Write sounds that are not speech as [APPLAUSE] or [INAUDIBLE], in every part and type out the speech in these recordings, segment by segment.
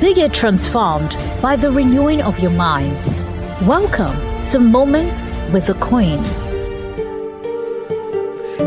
Get transformed by the renewing of your minds. Welcome to Moments with the Queen.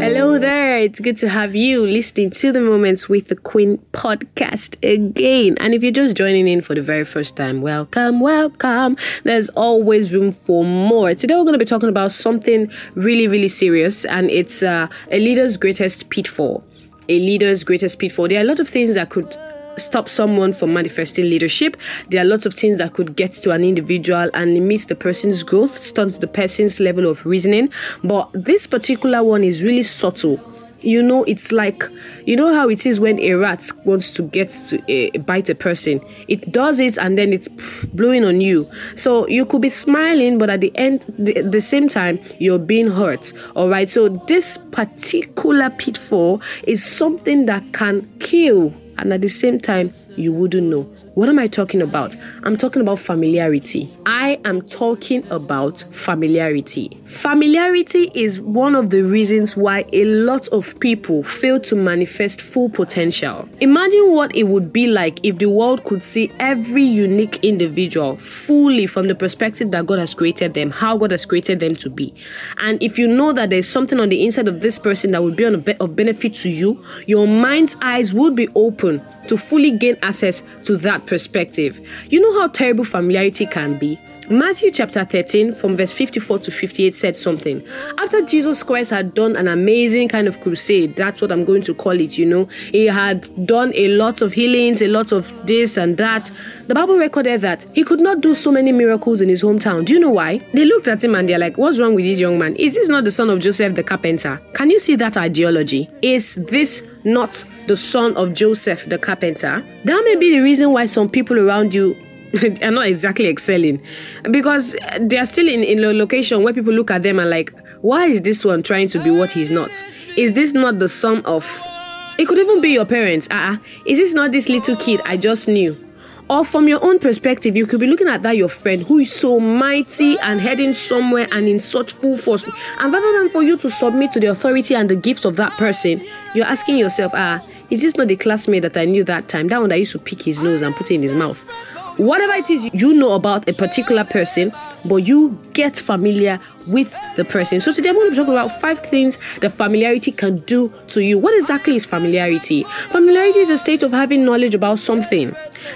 Hello there. It's good to have you listening to the Moments with the Queen podcast again. And if you're just joining in for the very first time, welcome, welcome. There's always room for more. Today we're going to be talking about something really, really serious, and it's uh, a leader's greatest pitfall. A leader's greatest pitfall. There are a lot of things that could stop someone from manifesting leadership. There are lots of things that could get to an individual and limit the person's growth, stunts the person's level of reasoning. But this particular one is really subtle. You know, it's like you know how it is when a rat wants to get to a, bite a person. It does it and then it's blowing on you. So you could be smiling, but at the end, the, the same time, you're being hurt. All right. So this particular pitfall is something that can kill and at the same time, you wouldn't know. What am I talking about? I'm talking about familiarity. I am talking about familiarity. Familiarity is one of the reasons why a lot of people fail to manifest full potential. Imagine what it would be like if the world could see every unique individual fully from the perspective that God has created them, how God has created them to be. And if you know that there's something on the inside of this person that would be of benefit to you, your mind's eyes would be open tun to fully gain access to that perspective. You know how terrible familiarity can be? Matthew chapter 13, from verse 54 to 58, said something. After Jesus Christ had done an amazing kind of crusade, that's what I'm going to call it, you know, he had done a lot of healings, a lot of this and that. The Bible recorded that he could not do so many miracles in his hometown. Do you know why? They looked at him and they're like, What's wrong with this young man? Is this not the son of Joseph the carpenter? Can you see that ideology? Is this not the son of Joseph the carpenter? That may be the reason why some people around you [LAUGHS] are not exactly excelling because they are still in, in a location where people look at them and like, why is this one trying to be what he's not? Is this not the sum of? It could even be your parents. Ah, uh-uh. is this not this little kid I just knew? Or from your own perspective, you could be looking at that your friend who is so mighty and heading somewhere and in such full force. And rather than for you to submit to the authority and the gifts of that person, you're asking yourself, ah, is this not the classmate that I knew that time? That one that used to pick his nose and put it in his mouth. Whatever it is you know about a particular person, but you get familiar with the person. So today I'm going to be talking about five things that familiarity can do to you. What exactly is familiarity? Familiarity is a state of having knowledge about something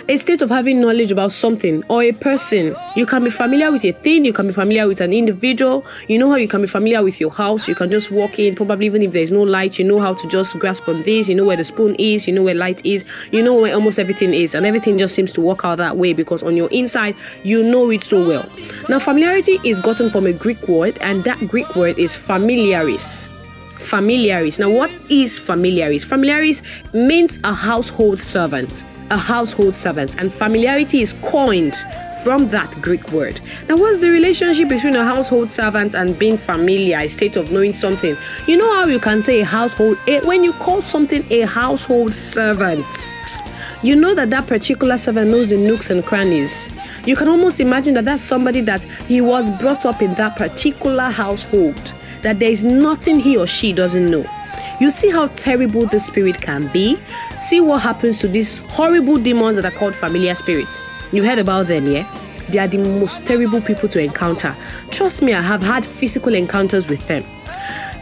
a state of having knowledge about something or a person. You can be familiar with a thing, you can be familiar with an individual. You know how you can be familiar with your house. You can just walk in, probably even if there's no light, you know how to just grasp on this. You know where the spoon is, you know where light is, you know where almost everything is, and everything just seems to work out that way because on your inside, you know it so well. Now, familiarity is gotten from a Greek word, and that Greek word is familiaris familiaris. Now, what is familiaris? Familiaris means a household servant a household servant, and familiarity is coined from that Greek word. Now, what's the relationship between a household servant and being familiar, a state of knowing something? You know how you can say a household, eh, when you call something a household servant, you know that that particular servant knows the nooks and crannies. You can almost imagine that that's somebody that he was brought up in that particular household, that there is nothing he or she doesn't know. You see how terrible the spirit can be? See what happens to these horrible demons that are called familiar spirits. You heard about them, yeah? They are the most terrible people to encounter. Trust me, I have had physical encounters with them.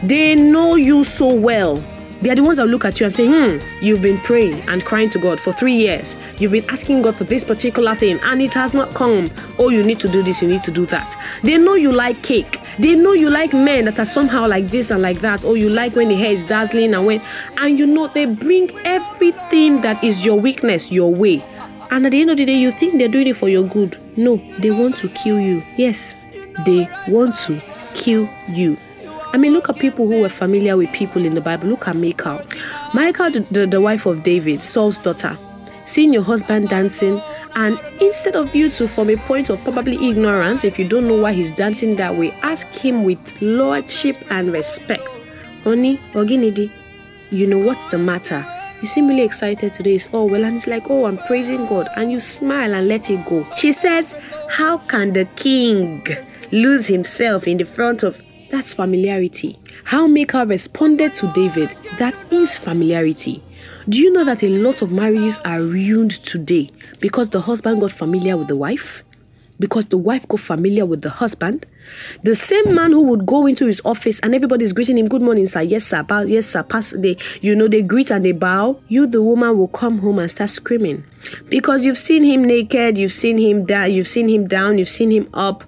They know you so well. They are the ones that look at you and say, Hmm, you've been praying and crying to God for three years. You've been asking God for this particular thing and it has not come. Oh, you need to do this, you need to do that. They know you like cake. They know you like men that are somehow like this and like that, or you like when the hair is dazzling and when, and you know they bring everything that is your weakness your way. And at the end of the day, you think they're doing it for your good. No, they want to kill you. Yes, they want to kill you. I mean, look at people who were familiar with people in the Bible. Look at Michal. Michal, the, the, the wife of David, Saul's daughter. Seeing your husband dancing and instead of you to, from a point of probably ignorance, if you don't know why he's dancing that way, ask him with lordship and respect. Honey, Oginidi, you know what's the matter? You seem really excited today. It's oh well, and it's like, oh, I'm praising God. And you smile and let it go. She says, How can the king lose himself in the front of that's familiarity. How Michal responded to David, that is familiarity. Do you know that a lot of marriages are ruined today because the husband got familiar with the wife? Because the wife got familiar with the husband? The same man who would go into his office and everybody's greeting him, Good morning, sir. Yes, sir. Bow. Yes, sir. Pass. They, you know, they greet and they bow. You, the woman, will come home and start screaming because you've seen him naked, you've seen him down, you've seen him down, you've seen him up,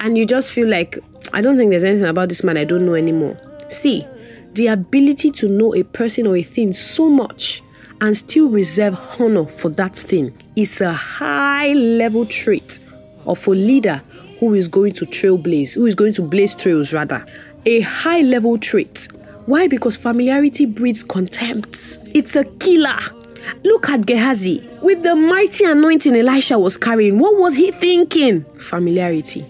and you just feel like I don't think there's anything about this man I don't know anymore. See, the ability to know a person or a thing so much and still reserve honor for that thing is a high level trait of a leader who is going to trailblaze, who is going to blaze trails rather. A high level trait. Why? Because familiarity breeds contempt. It's a killer. Look at Gehazi. With the mighty anointing Elisha was carrying, what was he thinking? Familiarity.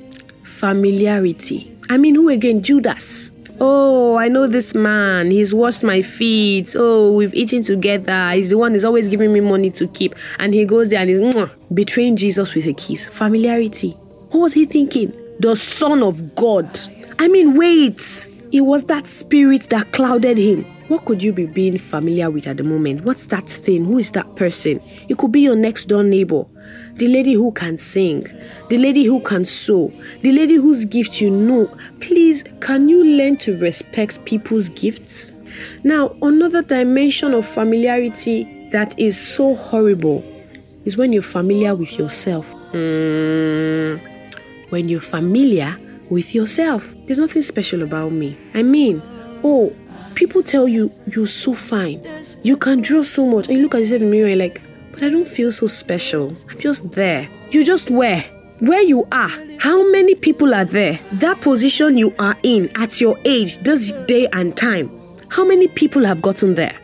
Familiarity. I mean, who again? Judas. Oh, I know this man. He's washed my feet. Oh, we've eaten together. He's the one who's always giving me money to keep. And he goes there and he's mwah, betraying Jesus with a kiss. Familiarity. What was he thinking? The Son of God. I mean, wait. It was that spirit that clouded him. What could you be being familiar with at the moment? What's that thing? Who is that person? It could be your next door neighbor, the lady who can sing, the lady who can sew, the lady whose gift you know. Please, can you learn to respect people's gifts? Now, another dimension of familiarity that is so horrible is when you're familiar with yourself. Mm, when you're familiar with yourself, there's nothing special about me. I mean, oh, people tell you you're so fine, you can draw so much, and you look at yourself in the mirror like, but I don't feel so special. I'm just there. You just where? Where you are. How many people are there? That position you are in at your age, this day and time. How many people have gotten there?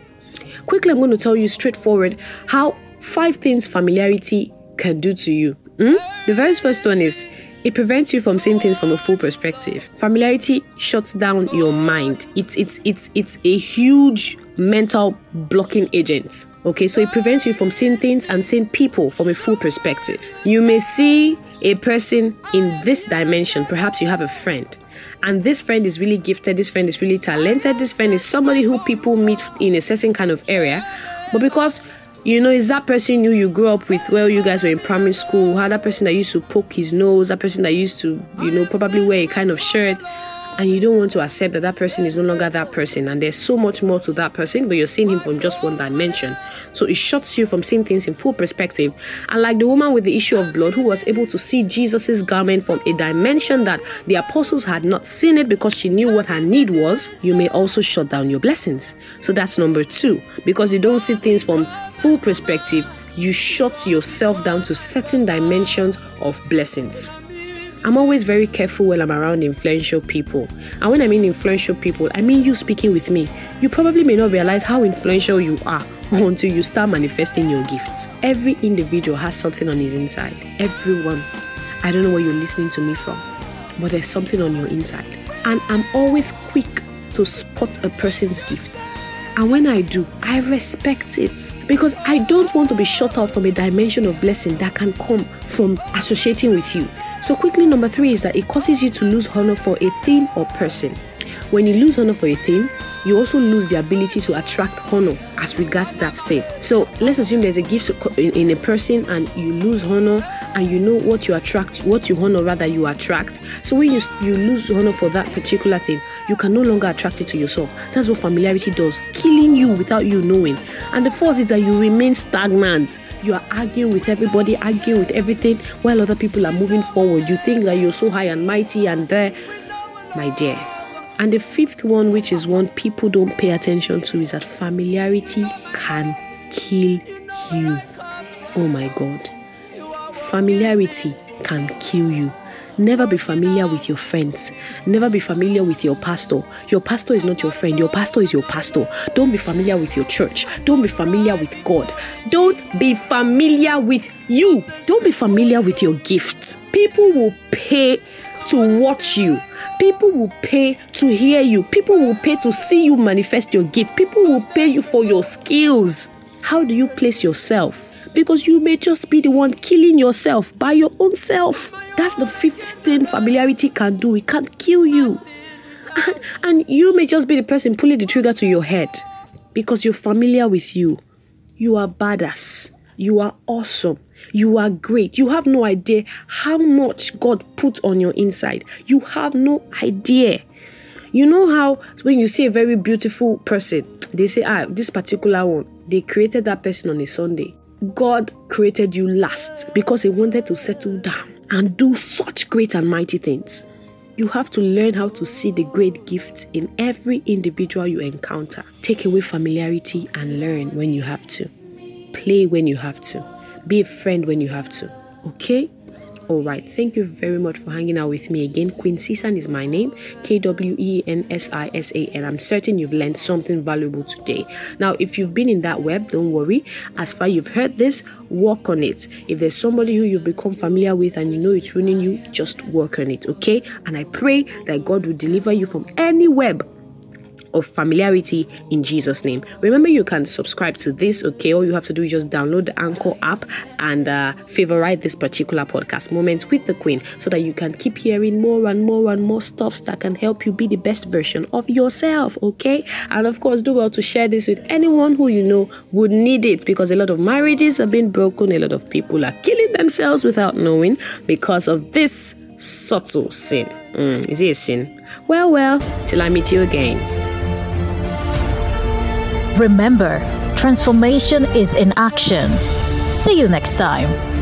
Quickly, I'm going to tell you straightforward how five things familiarity can do to you. Hmm? The very first one is it prevents you from seeing things from a full perspective. Familiarity shuts down your mind. It's it's it's it's a huge mental blocking agent. Okay, so it prevents you from seeing things and seeing people from a full perspective. You may see a person in this dimension. Perhaps you have a friend and this friend is really gifted, this friend is really talented, this friend is somebody who people meet in a certain kind of area, but because you know, is that person who you grew up with? Well, you guys were in primary school. How that person that used to poke his nose, that person that used to, you know, probably wear a kind of shirt, and you don't want to accept that that person is no longer that person. And there's so much more to that person but you're seeing him from just one dimension. So it shuts you from seeing things in full perspective. And like the woman with the issue of blood who was able to see jesus's garment from a dimension that the apostles had not seen it because she knew what her need was you may also shut down your blessings. So that's number two. Because you don't see things from full perspective you shut yourself down to certain dimensions of blessings I'm always very careful when I'm around influential people. And when I mean influential people, I mean you speaking with me. You probably may not realize how influential you are [LAUGHS] until you start manifesting your gifts. Every individual has something on his inside. Everyone. I don't know where you're listening to me from, but there's something on your inside. And I'm always quick to spot a person's gift. And when I do, I respect it because I don't want to be shut out from a dimension of blessing that can come from associating with you. So, quickly, number three is that it causes you to lose honor for a thing or person. When you lose honor for a thing, you also lose the ability to attract honor as regards that thing. So let's assume there's a gift in, a person and you lose honor and you know what you attract, what you honor rather you attract. So when you you lose honor for that particular thing, you can no longer attract it to yourself. That's what familiarity does, killing you without you knowing. And the fourth is that you remain stagnant. You are arguing with everybody, arguing with everything, while other people are moving forward. You think that you're so high and mighty, and there, my dear. And the fifth one, which is one people don't pay attention to, is that familiarity can kill you. Oh my God. Familiarity can kill you. Never be familiar with your friends. Never be familiar with your pastor. Your pastor is not your friend. Your pastor is your pastor. Don't be familiar with your church. Don't be familiar with God. Don't be familiar with you. Don't be familiar with your gifts. People will pay to watch you. People will pay to hear you. People will pay to see you manifest your gift. People will pay you for your skills. How do you place yourself? Because you may just be the one killing yourself by your own self. That's the fifth thing familiarity can do. It can kill you. [LAUGHS] And you may just be the person pulling the trigger to your head. because you're familiar with you. You are badass. You are awesome. You are great. You have no idea how much God put on your inside. You have no idea. You know how when you see a very beautiful person, they say, ah, this particular one, they created that person on a Sunday. God created you last because He wanted to settle down and do such great and mighty things. You have to learn how to see the great gifts in every individual you encounter. Take away familiarity and learn when you have to. Play when you have to. Be a friend when you have to. Okay? All right, thank you very much for hanging out with me again. Kwensisan is my name, K W E N S I S A N. I'm certain you've learned something valuable today. Now, if you've been in that web, don't worry. As far you've heard this, work on it. If there's somebody who you've become familiar with and you know it's ruining you, just work on it, okay? And I pray that God will deliver you from any web of familiarity in Jesus' name. Remember, you can subscribe to this, okay? All you have to do is just download the Anchor app and uh, favorite this particular podcast, Moments with the Queen, so that you can keep hearing more and more and more stuffs that can help you be the best version of yourself, okay? And of course, do well to share this with anyone who you know would need it because a lot of marriages have been broken, a lot of people are killing themselves without knowing because of this subtle sin. Mm, is it a sin? Well, well, till I meet you again. Remember, transformation is in action. See you next time.